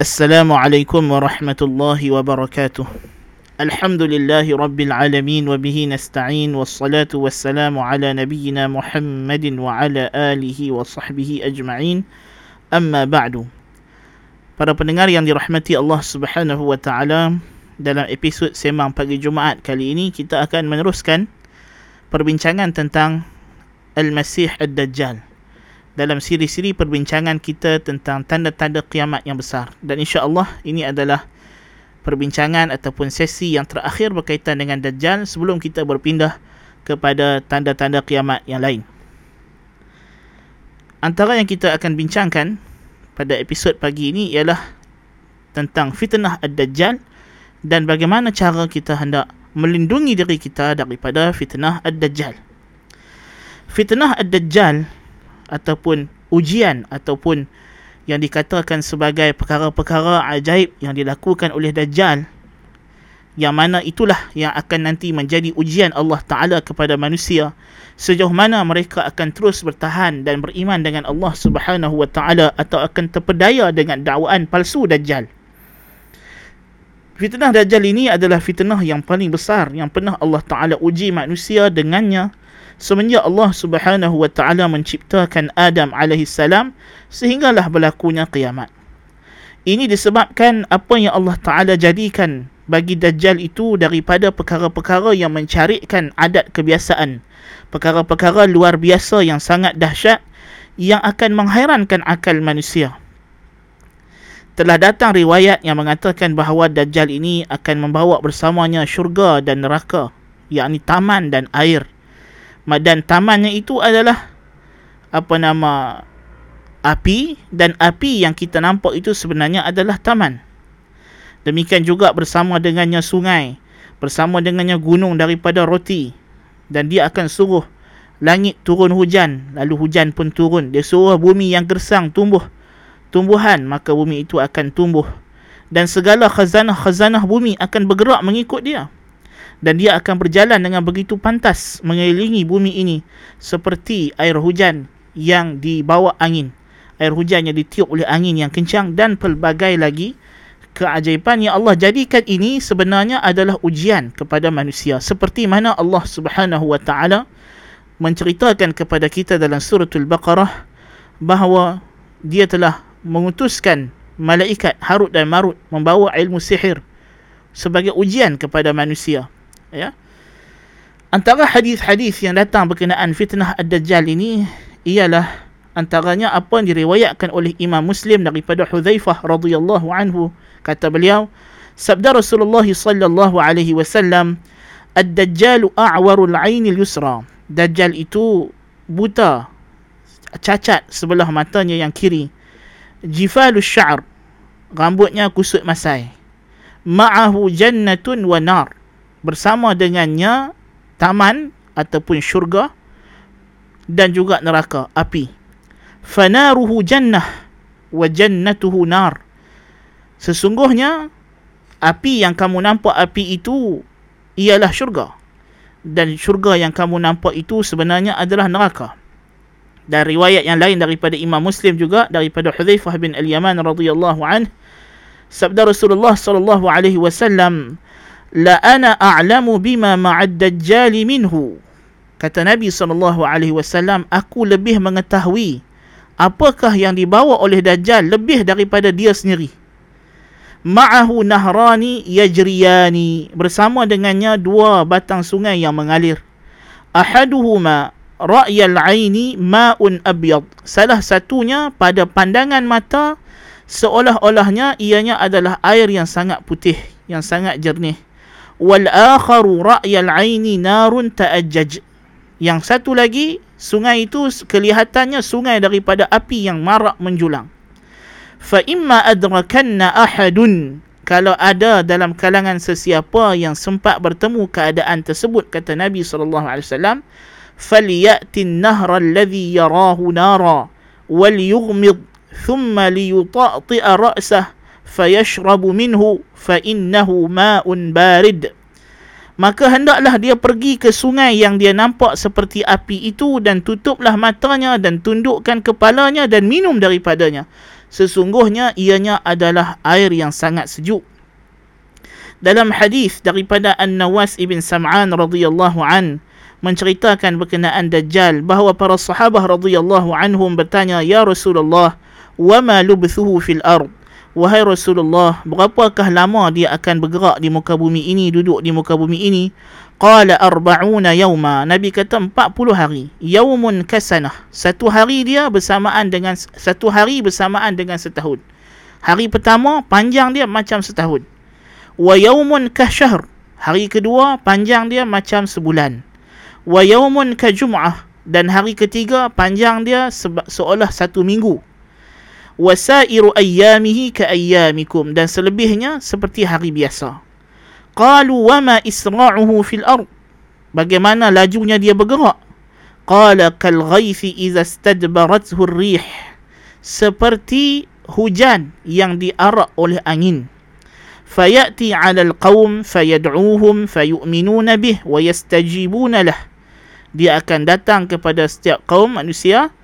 Assalamualaikum warahmatullahi wabarakatuh Alhamdulillahi rabbil alamin Wabihi nasta'in Wassalatu wassalamu ala nabiyina muhammadin Wa ala alihi wa sahbihi ajma'in. Amma ba'du. Para pendengar yang dirahmati Allah subhanahu wa ta'ala Dalam episod Semang Pagi Jumaat kali ini Kita akan meneruskan Perbincangan tentang Al-Masih Ad-Dajjal dalam siri-siri perbincangan kita tentang tanda-tanda kiamat yang besar. Dan insya-Allah ini adalah perbincangan ataupun sesi yang terakhir berkaitan dengan Dajjal sebelum kita berpindah kepada tanda-tanda kiamat yang lain. Antara yang kita akan bincangkan pada episod pagi ini ialah tentang fitnah Ad-Dajjal dan bagaimana cara kita hendak melindungi diri kita daripada fitnah Ad-Dajjal. Fitnah Ad-Dajjal ataupun ujian ataupun yang dikatakan sebagai perkara-perkara ajaib yang dilakukan oleh Dajjal yang mana itulah yang akan nanti menjadi ujian Allah Ta'ala kepada manusia sejauh mana mereka akan terus bertahan dan beriman dengan Allah Subhanahu Wa Ta'ala atau akan terpedaya dengan dakwaan palsu Dajjal. Fitnah Dajjal ini adalah fitnah yang paling besar yang pernah Allah Ta'ala uji manusia dengannya semenjak Allah Subhanahu wa taala menciptakan Adam alaihi salam sehinggalah berlakunya kiamat. Ini disebabkan apa yang Allah taala jadikan bagi dajjal itu daripada perkara-perkara yang mencarikan adat kebiasaan. Perkara-perkara luar biasa yang sangat dahsyat yang akan menghairankan akal manusia. Telah datang riwayat yang mengatakan bahawa dajjal ini akan membawa bersamanya syurga dan neraka, yakni taman dan air dan tamannya itu adalah apa nama api. Dan api yang kita nampak itu sebenarnya adalah taman. Demikian juga bersama dengannya sungai bersama dengannya gunung daripada roti. Dan dia akan suruh langit turun hujan lalu hujan pun turun. Dia suruh bumi yang gersang tumbuh tumbuhan maka bumi itu akan tumbuh. Dan segala khazanah-khazanah bumi akan bergerak mengikut dia dan dia akan berjalan dengan begitu pantas mengelilingi bumi ini seperti air hujan yang dibawa angin. Air hujan yang ditiup oleh angin yang kencang dan pelbagai lagi keajaiban yang Allah jadikan ini sebenarnya adalah ujian kepada manusia. Seperti mana Allah Subhanahu wa taala menceritakan kepada kita dalam suratul baqarah bahawa dia telah mengutuskan malaikat Harut dan Marut membawa ilmu sihir sebagai ujian kepada manusia ya. Antara hadis-hadis yang datang berkenaan fitnah ad-dajjal ini ialah antaranya apa yang diriwayatkan oleh Imam Muslim daripada Hudzaifah radhiyallahu anhu. Kata beliau sabda Rasulullah sallallahu alaihi wasallam ad-dajjal a'warul 'ain al-yusra dajjal itu buta cacat sebelah matanya yang kiri. Jifalus sya'r rambutnya kusut masai. Ma'ahu jannatun wa nar bersama dengannya taman ataupun syurga dan juga neraka api. Fanaruhu jannah wa jannatuhu nar. Sesungguhnya api yang kamu nampak api itu ialah syurga. Dan syurga yang kamu nampak itu sebenarnya adalah neraka. Dan riwayat yang lain daripada Imam Muslim juga daripada Hudzaifah bin Al-Yaman radhiyallahu anhu sabda Rasulullah sallallahu alaihi wasallam la ana a'lamu bima ma'ad dajjal minhu. Kata Nabi sallallahu alaihi wasallam aku lebih mengetahui apakah yang dibawa oleh dajjal lebih daripada dia sendiri. Ma'ahu nahrani yajriyani bersama dengannya dua batang sungai yang mengalir. Ahaduhuma ra'yal aini ma'un abyad. Salah satunya pada pandangan mata seolah-olahnya ianya adalah air yang sangat putih yang sangat jernih wal akharu ra'yal aini narun ta'ajjaj. Yang satu lagi sungai itu kelihatannya sungai daripada api yang marak menjulang. Fa imma adrakanna ahadun. Kalau ada dalam kalangan sesiapa yang sempat bertemu keadaan tersebut kata Nabi sallallahu alaihi wasallam falyati an-nahra alladhi yarahu nara wal yughmid thumma liyuta'ti'a ra'sah fayashrabu minhu fa innahu ma'un barid. Maka hendaklah dia pergi ke sungai yang dia nampak seperti api itu dan tutuplah matanya dan tundukkan kepalanya dan minum daripadanya. Sesungguhnya ianya adalah air yang sangat sejuk. Dalam hadis daripada An-Nawas ibn Sam'an radhiyallahu an menceritakan berkenaan Dajjal bahawa para sahabat radhiyallahu anhum bertanya ya Rasulullah wa ma lubthuhu fil ard wahai Rasulullah berapakah lama dia akan bergerak di muka bumi ini duduk di muka bumi ini? Qala arba'una yawma. Nabi kata 40 hari. Yaumun kasanah. Satu hari dia bersamaan dengan satu hari bersamaan dengan setahun. Hari pertama panjang dia macam setahun. Wa yaumun ka syahr. Hari kedua panjang dia macam sebulan. Wa yaumun ka jum'ah. Dan hari ketiga panjang dia seolah satu minggu wasairu ayyamihi ka ayyamikum dan selebihnya seperti hari biasa. Qalu wa ma isra'uhu fil ard? Bagaimana lajunya dia bergerak? Qala kal ghaythi idza istadbaratuhu ar-rih. Seperti hujan yang diarak oleh angin. Fayati 'ala al-qaum fayad'uuhum fayu'minuna bih wa yastajibuna lah. Dia akan datang kepada setiap kaum manusia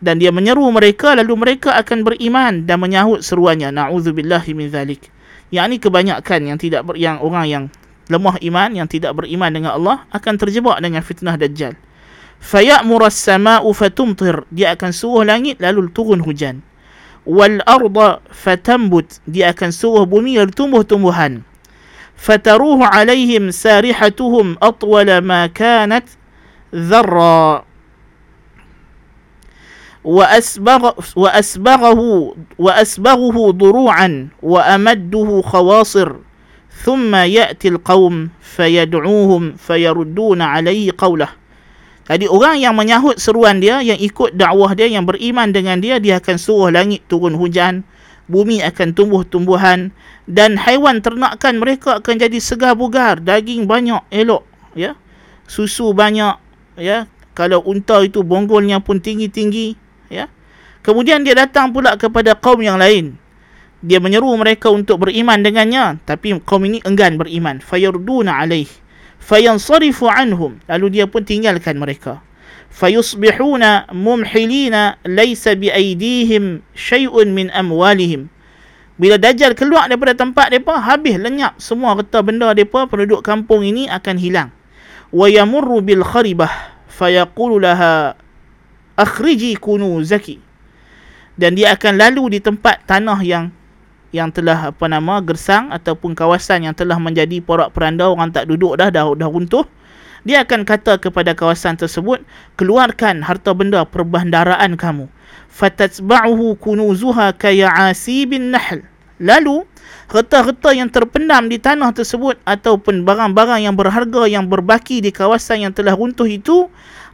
dan dia menyeru mereka lalu mereka akan beriman dan menyahut seruannya. Naudzubillahi min zalik. Yakni kebanyakan yang tidak ber, yang orang yang lemah iman yang tidak beriman dengan Allah akan terjebak dengan fitnah dajjal. Fayamuru as-sama'u fatumtir. Dia akan suruh langit lalu turun hujan. Wal arda fatambut. Dia akan suruh bumi tumbuh-tumbuhan fataruhu alaihim sarihatuhum atwala ma kanat dharra وأسبغ وأسبغه وأسبغه ضروعا وأمده خواصر ثم يأتي القوم فيدعوهم فيردون عليه قوله jadi orang yang menyahut seruan dia, yang ikut dakwah dia, yang beriman dengan dia, dia akan suruh langit turun hujan, bumi akan tumbuh tumbuhan dan haiwan ternakan mereka akan jadi segar bugar, daging banyak, elok, ya. Susu banyak, ya. Kalau unta itu bonggolnya pun tinggi-tinggi, ya. Kemudian dia datang pula kepada kaum yang lain. Dia menyeru mereka untuk beriman dengannya, tapi kaum ini enggan beriman. Fayurduna alaih fayansarifu anhum lalu dia pun tinggalkan mereka fayusbihuna mumhilina laysa biaidihim syai'un min amwalihim bila dajjal keluar daripada tempat depa habis lenyap semua harta benda depa penduduk kampung ini akan hilang wa yamurru bil kharibah fayaqulu laha akhriji kunuzaki dan dia akan lalu di tempat tanah yang yang telah apa nama gersang ataupun kawasan yang telah menjadi porak peranda orang tak duduk dah dah dah runtuh. Dia akan kata kepada kawasan tersebut keluarkan harta benda perbandaraan kamu. Fatatsba'uhu kunuzuha kaya'asibin nahl. Lalu harta-harta yang terpendam di tanah tersebut ataupun barang-barang yang berharga yang berbaki di kawasan yang telah runtuh itu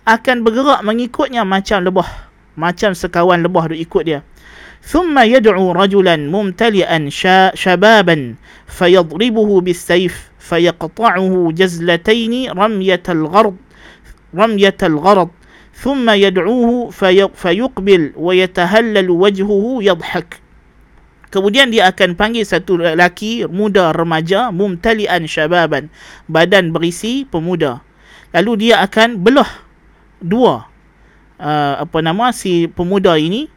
akan bergerak mengikutnya macam lebah macam sekawan lebah duk ikut dia ثم يدعو رجلا ممتلئا شبابا فيضربه بالسيف فيقطعه جزلتين رمية الغرض رمية الغرض ثم يدعوه فيقبل ويتهلل وجهه يضحك Kemudian dia akan panggil satu lelaki muda remaja mumtalian syababan badan berisi pemuda. Lalu dia akan belah dua uh, apa nama si pemuda ini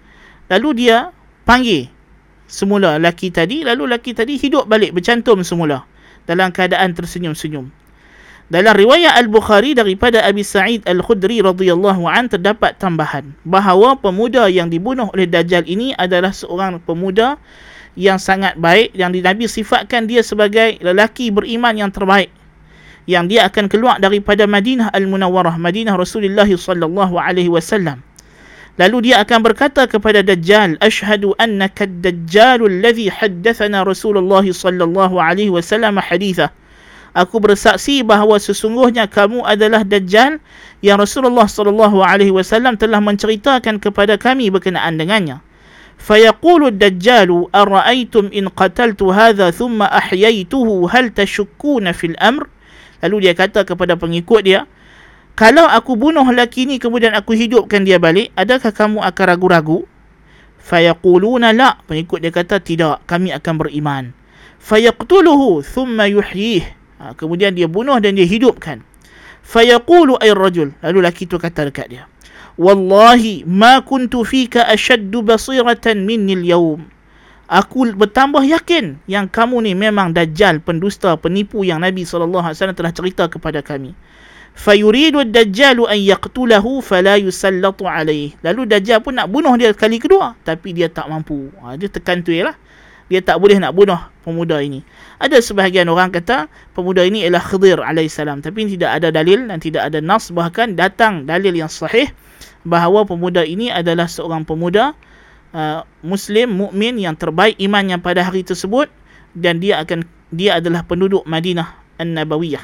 lalu dia panggil semula laki tadi lalu laki tadi hidup balik bercantum semula dalam keadaan tersenyum-senyum. Dalam riwayat Al-Bukhari daripada Abi Sa'id Al-Khudri radhiyallahu an terdapat tambahan bahawa pemuda yang dibunuh oleh Dajjal ini adalah seorang pemuda yang sangat baik yang Nabi sifatkan dia sebagai lelaki beriman yang terbaik yang dia akan keluar daripada Madinah Al-Munawwarah Madinah Rasulullah sallallahu alaihi wasallam Lalu dia akan berkata kepada Dajjal, "Ashhadu annaka ad-dajjalul ladzi haddatsana Rasulullah sallallahu alaihi wasallam haditha." Aku bersaksi bahawa sesungguhnya kamu adalah Dajjal yang Rasulullah sallallahu alaihi wasallam telah menceritakan kepada kami berkenaan dengannya. فيقول الدجال أرأيتم إن قتلت هذا ثم أحييته هل تشكون في الأمر Lalu dia kata kepada pengikut dia, kalau aku bunuh lelaki ni kemudian aku hidupkan dia balik, adakah kamu akan ragu-ragu? Fayaquluna la. Pengikut dia kata tidak, kami akan beriman. Fayaqtuluhu thumma yuhyih. Ha, kemudian dia bunuh dan dia hidupkan. Fayaqulu ay rajul. Lalu lelaki tu kata dekat dia. wallahi ma kuntu fika ashaddu basiratan minni al-yawm aku bertambah yakin yang kamu ni memang dajjal pendusta penipu yang Nabi SAW telah cerita kepada kami. Fayuridu ad-dajjalu an yaqtulahu fala yusallatu alayh lalu dajjal pun nak bunuh dia kali kedua tapi dia tak mampu. Ha, dia tekan tu lah. Dia tak boleh nak bunuh pemuda ini. Ada sebahagian orang kata pemuda ini ialah Khidir alaihissalam tapi tidak ada dalil dan tidak ada nas. Bahkan datang dalil yang sahih bahawa pemuda ini adalah seorang pemuda Uh, Muslim mukmin yang terbaik imannya pada hari tersebut dan dia akan dia adalah penduduk Madinah An-Nabawiyah.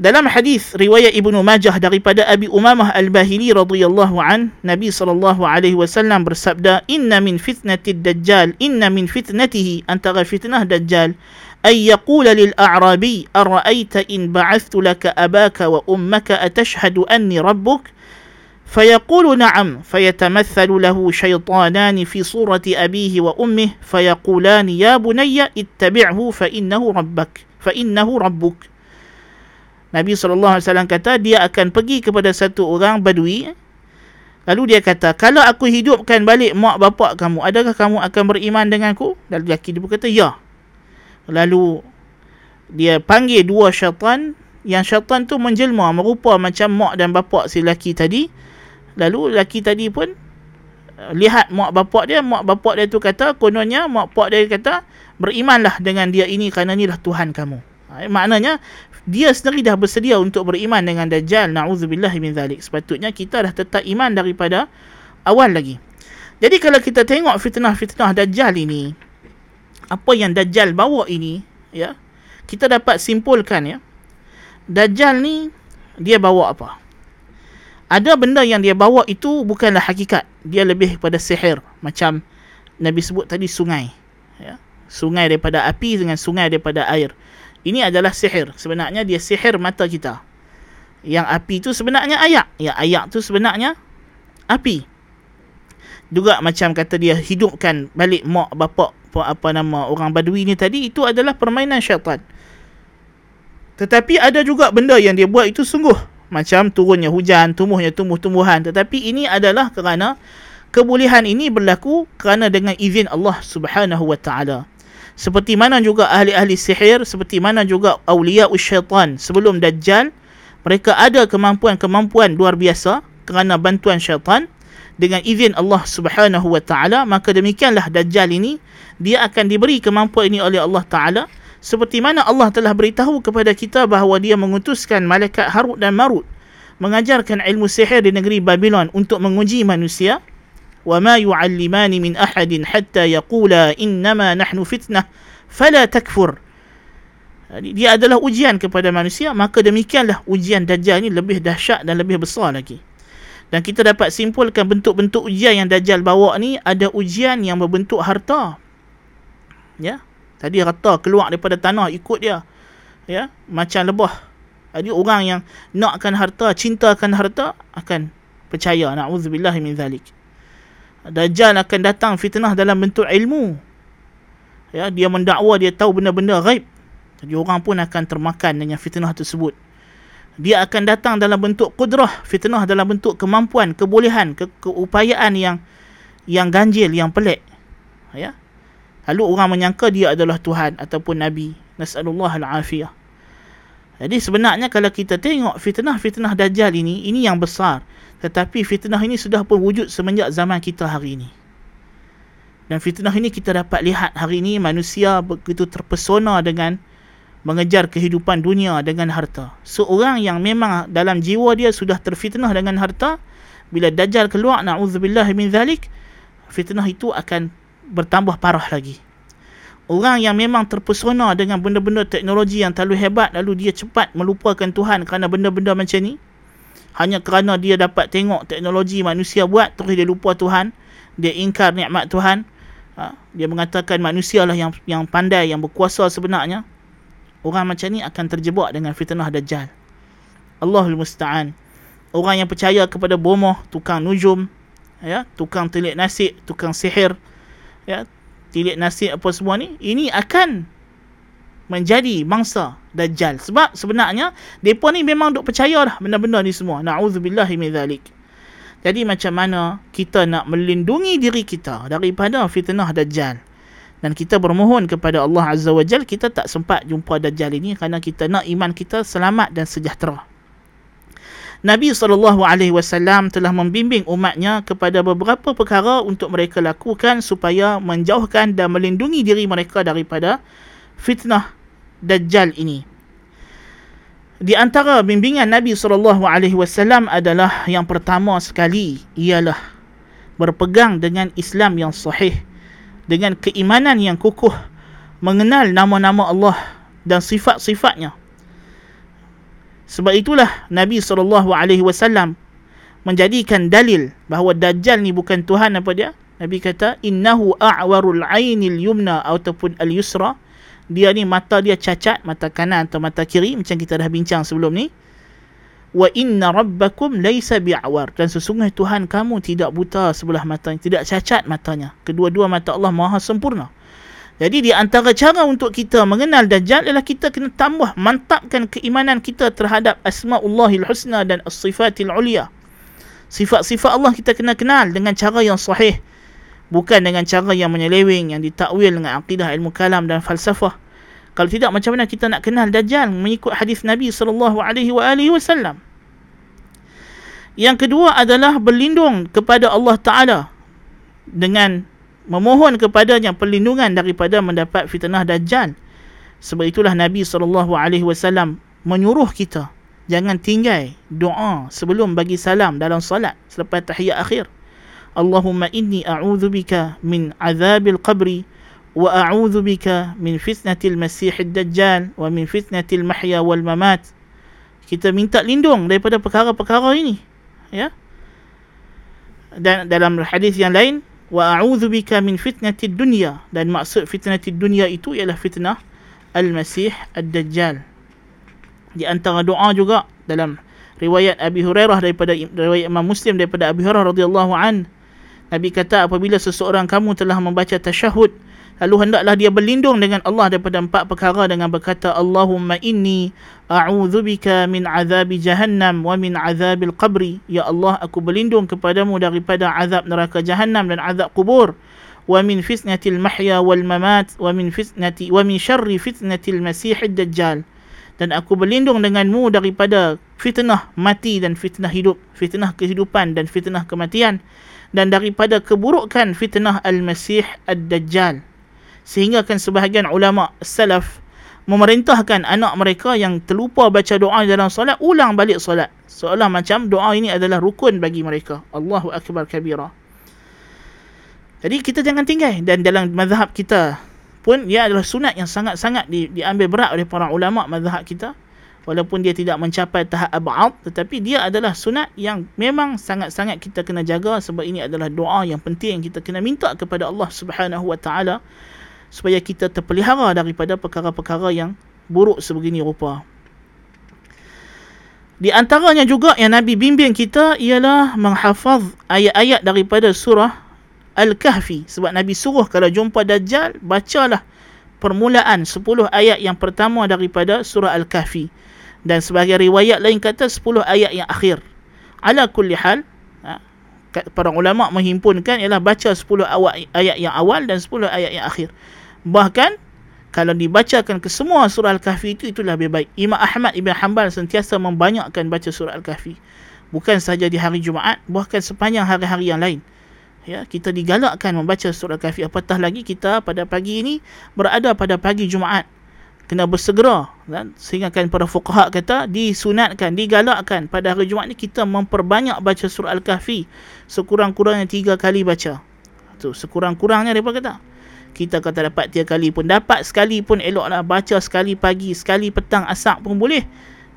Dalam hadis riwayat Ibnu Majah daripada Abi Umamah Al-Bahili radhiyallahu an, Nabi sallallahu alaihi wasallam bersabda, "Inna min fitnati dajjal inna min fitnatihi antara fitnah Dajjal, ay yaqula lil a'rabi ara'aita in ba'athtu laka abaka wa ummaka atashhadu anni ربك؟ فيقول نعم فيتمثل له شيطانان في صورة أبيه وأمه فيقولان يا بني اتبعه فإنه ربك فإنه ربك Nabi SAW kata dia akan pergi kepada satu orang badui Lalu dia kata, kalau aku hidupkan balik mak bapak kamu, adakah kamu akan beriman denganku? Lalu lelaki dia berkata, ya. Lalu dia panggil dua syaitan yang syaitan tu menjelma merupa macam mak dan bapak si lelaki tadi lalu lelaki tadi pun uh, lihat mak bapak dia mak bapak dia tu kata kononnya mak bapak dia kata berimanlah dengan dia ini kerana inilah Tuhan kamu. Ha, maknanya dia sendiri dah bersedia untuk beriman dengan Dajjal na'udzubillah min zalik. Sepatutnya kita dah tetap iman daripada awal lagi. Jadi kalau kita tengok fitnah-fitnah Dajjal ini apa yang Dajjal bawa ini ya kita dapat simpulkan ya. Dajjal ni dia bawa apa ada benda yang dia bawa itu bukanlah hakikat. Dia lebih kepada sihir. Macam Nabi sebut tadi sungai. Ya. Sungai daripada api dengan sungai daripada air. Ini adalah sihir. Sebenarnya dia sihir mata kita. Yang api itu sebenarnya ayak. Ya ayak tu sebenarnya api. Juga macam kata dia hidupkan balik mak bapak apa nama orang badui ni tadi itu adalah permainan syaitan. Tetapi ada juga benda yang dia buat itu sungguh macam turunnya hujan, tumbuhnya tumbuh-tumbuhan. Tetapi ini adalah kerana kebolehan ini berlaku kerana dengan izin Allah Subhanahu wa taala. Seperti mana juga ahli-ahli sihir, seperti mana juga awliya syaitan sebelum dajjal mereka ada kemampuan-kemampuan luar biasa kerana bantuan syaitan. Dengan izin Allah Subhanahu wa taala maka demikianlah dajjal ini dia akan diberi kemampuan ini oleh Allah taala seperti mana Allah telah beritahu kepada kita bahawa dia mengutuskan malaikat Harut dan Marut mengajarkan ilmu sihir di negeri Babylon untuk menguji manusia ma yu'allimani min ahadin hatta yaqula innama nahnu fitnah fala takfur dia adalah ujian kepada manusia maka demikianlah ujian dajjal ini lebih dahsyat dan lebih besar lagi dan kita dapat simpulkan bentuk-bentuk ujian yang Dajjal bawa ni ada ujian yang berbentuk harta. Ya. Tadi harta keluar daripada tanah ikut dia. Ya, macam lebah. Jadi orang yang nakkan harta, cintakan harta akan percaya. Nauzubillah min zalik. Dajjal akan datang fitnah dalam bentuk ilmu. Ya, dia mendakwa dia tahu benda-benda gaib. Jadi orang pun akan termakan dengan fitnah tersebut dia akan datang dalam bentuk kudrah fitnah dalam bentuk kemampuan kebolehan ke keupayaan yang yang ganjil yang pelik ya lalu orang menyangka dia adalah tuhan ataupun nabi. Nasallallahu alafiyah. Jadi sebenarnya kalau kita tengok fitnah-fitnah dajjal ini ini yang besar. Tetapi fitnah ini sudah pun wujud semenjak zaman kita hari ini. Dan fitnah ini kita dapat lihat hari ini manusia begitu terpesona dengan mengejar kehidupan dunia dengan harta. Seorang yang memang dalam jiwa dia sudah terfitnah dengan harta, bila dajjal keluar naudzubillah min zalik, fitnah itu akan bertambah parah lagi. Orang yang memang terpesona dengan benda-benda teknologi yang terlalu hebat lalu dia cepat melupakan Tuhan kerana benda-benda macam ni hanya kerana dia dapat tengok teknologi manusia buat terus dia lupa Tuhan dia ingkar nikmat Tuhan ha, dia mengatakan manusia lah yang yang pandai yang berkuasa sebenarnya Orang macam ni akan terjebak dengan fitnah Dajjal. Allahul Musta'an. Orang yang percaya kepada bomoh, tukang nujum, ya, tukang tilik nasib, tukang sihir, ya, tilik nasib apa semua ni, ini akan menjadi mangsa Dajjal. Sebab sebenarnya, mereka ni memang duk percaya dah benda-benda ni semua. Na'udzubillahi min dhalik. Jadi macam mana kita nak melindungi diri kita daripada fitnah Dajjal. Dan kita bermohon kepada Allah Azza wa Jal, kita tak sempat jumpa Dajjal ini kerana kita nak iman kita selamat dan sejahtera. Nabi SAW telah membimbing umatnya kepada beberapa perkara untuk mereka lakukan supaya menjauhkan dan melindungi diri mereka daripada fitnah Dajjal ini. Di antara bimbingan Nabi SAW adalah yang pertama sekali ialah berpegang dengan Islam yang sahih dengan keimanan yang kukuh mengenal nama-nama Allah dan sifat-sifatnya sebab itulah Nabi SAW menjadikan dalil bahawa Dajjal ni bukan Tuhan apa dia? Nabi kata, Innahu a'warul aynil yumna ataupun al-yusra. Dia ni mata dia cacat, mata kanan atau mata kiri. Macam kita dah bincang sebelum ni. Wa inna rabbakum laysa bi'awar. Dan sesungguhnya Tuhan kamu tidak buta sebelah matanya. Tidak cacat matanya. Kedua-dua mata Allah maha sempurna. Jadi di antara cara untuk kita mengenal Dajjal ialah kita kena tambah mantapkan keimanan kita terhadap Asma'ullahil Husna dan As-Sifatil Ulia. Sifat-sifat Allah kita kena kenal dengan cara yang sahih. Bukan dengan cara yang menyeleweng, yang ditakwil dengan akidah ilmu kalam dan falsafah. Kalau tidak, macam mana kita nak kenal Dajjal mengikut hadis Nabi SAW? Yang kedua adalah berlindung kepada Allah Ta'ala dengan memohon kepadanya perlindungan daripada mendapat fitnah dajjal. Sebab itulah Nabi SAW menyuruh kita jangan tinggal doa sebelum bagi salam dalam salat selepas tahiyat akhir. Allahumma inni a'udhu bika min azabil qabri wa a'udhu bika min fitnatil masihid dajjal wa min fitnatil mahya wal mamat. Kita minta lindung daripada perkara-perkara ini ya. Dan dalam hadis yang lain wa a'udzu bika min fitnatid dunya. Dan maksud fitnatid dunya itu ialah fitnah al-masih ad-dajjal. Di antara doa juga dalam riwayat Abi Hurairah daripada riwayat Imam Muslim daripada Abi Hurairah radhiyallahu an. Nabi kata apabila seseorang kamu telah membaca tasyahud Lalu hendaklah dia berlindung dengan Allah daripada empat perkara dengan berkata Allahumma inni a'udzubika min azabi jahannam wa min azabil qabri. Ya Allah, aku berlindung kepadamu daripada azab neraka jahannam dan azab kubur. Wa min fitnatil mahya wal mamat wa min fitnati wa min syarri fitnatil masihid dajjal. Dan aku berlindung denganmu daripada fitnah mati dan fitnah hidup, fitnah kehidupan dan fitnah kematian dan daripada keburukan fitnah al-masih ad-dajjal sehingga kan sebahagian ulama salaf memerintahkan anak mereka yang terlupa baca doa dalam solat ulang balik solat. Seolah macam doa ini adalah rukun bagi mereka. Allahu akbar kabira. Jadi kita jangan tinggal. Dan dalam mazhab kita pun ia adalah sunat yang sangat-sangat di, diambil berat oleh para ulama mazhab kita. Walaupun dia tidak mencapai tahap ab'ad tetapi dia adalah sunat yang memang sangat-sangat kita kena jaga sebab ini adalah doa yang penting yang kita kena minta kepada Allah Subhanahu wa taala supaya kita terpelihara daripada perkara-perkara yang buruk sebegini rupa. Di antaranya juga yang Nabi bimbing kita ialah menghafaz ayat-ayat daripada surah Al-Kahfi. Sebab Nabi suruh kalau jumpa Dajjal, bacalah permulaan 10 ayat yang pertama daripada surah Al-Kahfi. Dan sebagai riwayat lain kata 10 ayat yang akhir. Ala kulli hal, ha, para ulama menghimpunkan ialah baca 10 ayat yang awal dan 10 ayat yang akhir. Bahkan kalau dibacakan ke semua surah Al-Kahfi itu itulah lebih baik. Imam Ahmad Ibn Hanbal sentiasa membanyakkan baca surah Al-Kahfi. Bukan sahaja di hari Jumaat, bahkan sepanjang hari-hari yang lain. Ya, kita digalakkan membaca surah Al-Kahfi apatah lagi kita pada pagi ini berada pada pagi Jumaat. Kena bersegera kan? sehingga kan para fuqaha kata disunatkan, digalakkan pada hari Jumaat ni kita memperbanyak baca surah Al-Kahfi sekurang-kurangnya tiga kali baca. Tu sekurang-kurangnya depa kata kita kata dapat tiga kali pun. Dapat sekali pun eloklah. Baca sekali pagi sekali petang asak pun boleh.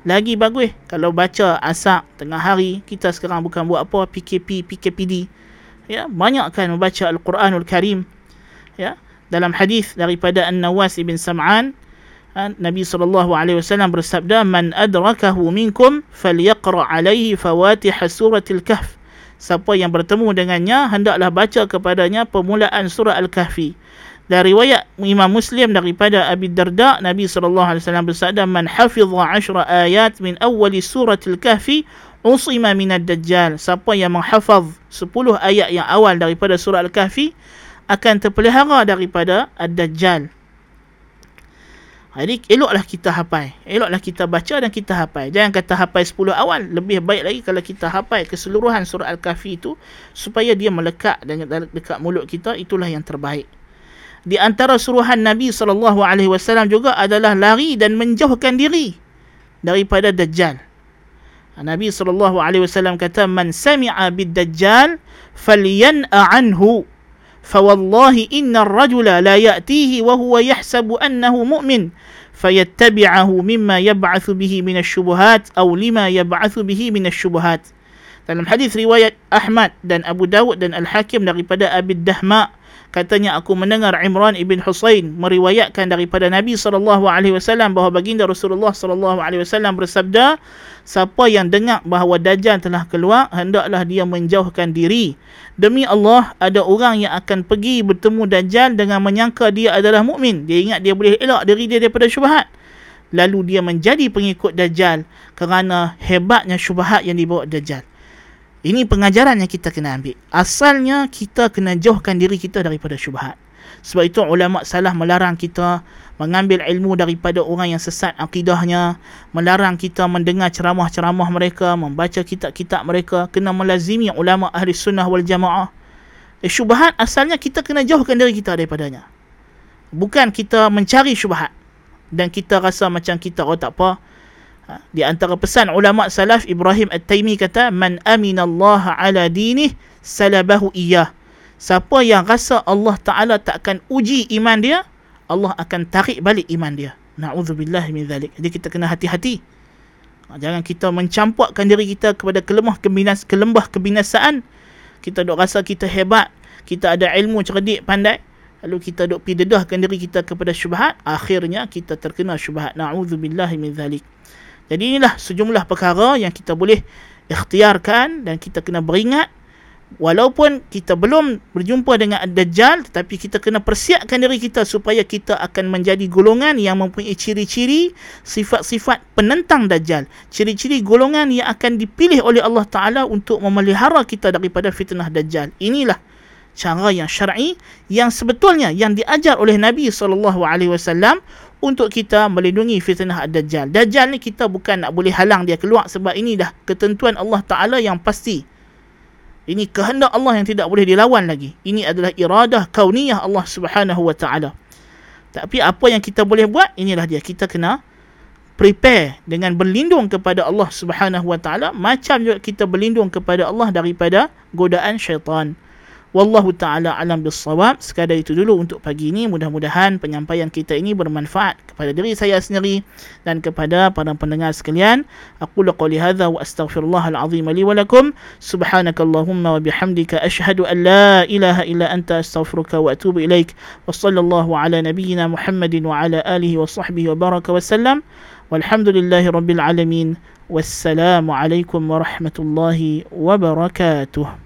Lagi bagus kalau baca asak tengah hari kita sekarang bukan buat apa PKP PKPD ya banyakkan membaca al-Quranul Karim. Ya dalam hadis daripada An-Nawas ibn Sam'an ha, Nabi SAW bersabda man adrakahu minkum falyaqra alaihi fawatih suratil kahf siapa yang bertemu dengannya hendaklah baca kepadanya permulaan surah al-kahfi. Dari riwayat Imam Muslim daripada Abi Darda Nabi sallallahu alaihi wasallam bersabda man hafizha 10 ayat min awwal suratil kahfi usima min ad-dajjal siapa yang menghafaz 10 ayat yang awal daripada surah al-kahfi akan terpelihara daripada ad-dajjal jadi eloklah kita hafal. Eloklah kita baca dan kita hafal. Jangan kata hafal 10 awal. Lebih baik lagi kalau kita hafal keseluruhan surah Al-Kahfi itu supaya dia melekat dan dekat mulut kita itulah yang terbaik. Di antara suruhan Nabi SAW juga adalah lari dan menjauhkan diri daripada Dajjal. Nabi SAW kata man sami'a bid-Dajjal falyan'a anhu فوالله إن الرجل لا يأتيه وهو يحسب أنه مؤمن فيتبعه مما يبعث به من الشبهات أو لما يبعث به من الشبهات. Dalam hadis riwayat Ahmad dan Abu Dawud dan Al-Hakim daripada Abi Dahma katanya aku mendengar Imran ibn Husain meriwayatkan daripada Nabi sallallahu alaihi wasallam bahawa baginda Rasulullah sallallahu alaihi wasallam bersabda siapa yang dengar bahawa dajjal telah keluar hendaklah dia menjauhkan diri. Demi Allah ada orang yang akan pergi bertemu dajjal dengan menyangka dia adalah mukmin. Dia ingat dia boleh elak diri dia daripada syubhat lalu dia menjadi pengikut dajjal kerana hebatnya syubhat yang dibawa dajjal ini pengajaran yang kita kena ambil asalnya kita kena jauhkan diri kita daripada syubhat sebab itu ulama salah melarang kita mengambil ilmu daripada orang yang sesat akidahnya, melarang kita mendengar ceramah-ceramah mereka, membaca kitab-kitab mereka, kena melazimi ulama ahli sunnah wal jamaah. Eh, syubhat asalnya kita kena jauhkan diri kita daripadanya. Bukan kita mencari syubhat dan kita rasa macam kita oh tak apa. Ha, di antara pesan ulama salaf Ibrahim At-Taimi kata man aminallaha ala dinih salabahu iyah siapa yang rasa Allah Ta'ala takkan uji iman dia, Allah akan tarik balik iman dia. Na'udzubillah min zalik. Jadi kita kena hati-hati. Ha, jangan kita mencampurkan diri kita kepada kelemah kebinas, kelembah kebinasaan. Kita duk rasa kita hebat. Kita ada ilmu cerdik, pandai. Lalu kita duk pergi dedahkan diri kita kepada syubhat. Akhirnya kita terkena syubhat. Na'udzubillah min zalik. Jadi inilah sejumlah perkara yang kita boleh ikhtiarkan dan kita kena beringat. Walaupun kita belum berjumpa dengan Ad-Dajjal tetapi kita kena persiapkan diri kita supaya kita akan menjadi golongan yang mempunyai ciri-ciri sifat-sifat penentang Dajjal. Ciri-ciri golongan yang akan dipilih oleh Allah Ta'ala untuk memelihara kita daripada fitnah Dajjal. Inilah cara yang syar'i yang sebetulnya yang diajar oleh Nabi SAW untuk kita melindungi fitnah Ad-Dajjal Dajjal ni kita bukan nak boleh halang dia keluar sebab ini dah ketentuan Allah Ta'ala yang pasti ini kehendak Allah yang tidak boleh dilawan lagi. Ini adalah iradah kauniyah Allah Subhanahu wa taala. Tapi apa yang kita boleh buat? Inilah dia. Kita kena prepare dengan berlindung kepada Allah Subhanahu wa taala macam juga kita berlindung kepada Allah daripada godaan syaitan. Wallahu ta'ala alam bisawab. Sekadar itu dulu untuk pagi ini. Mudah-mudahan penyampaian kita ini bermanfaat kepada diri saya sendiri dan kepada para pendengar sekalian. Aku laqali hadha wa astaghfirullah al-azim li walakum. Subhanakallahumma wa bihamdika ashhadu an la ilaha illa anta astaghfiruka wa atubu ilaik. Wa sallallahu ala nabiyyina Muhammadin wa ala alihi wa sahbihi wa baraka wa sallam. Walhamdulillahi rabbil alamin. Wassalamu alaikum warahmatullahi wabarakatuh.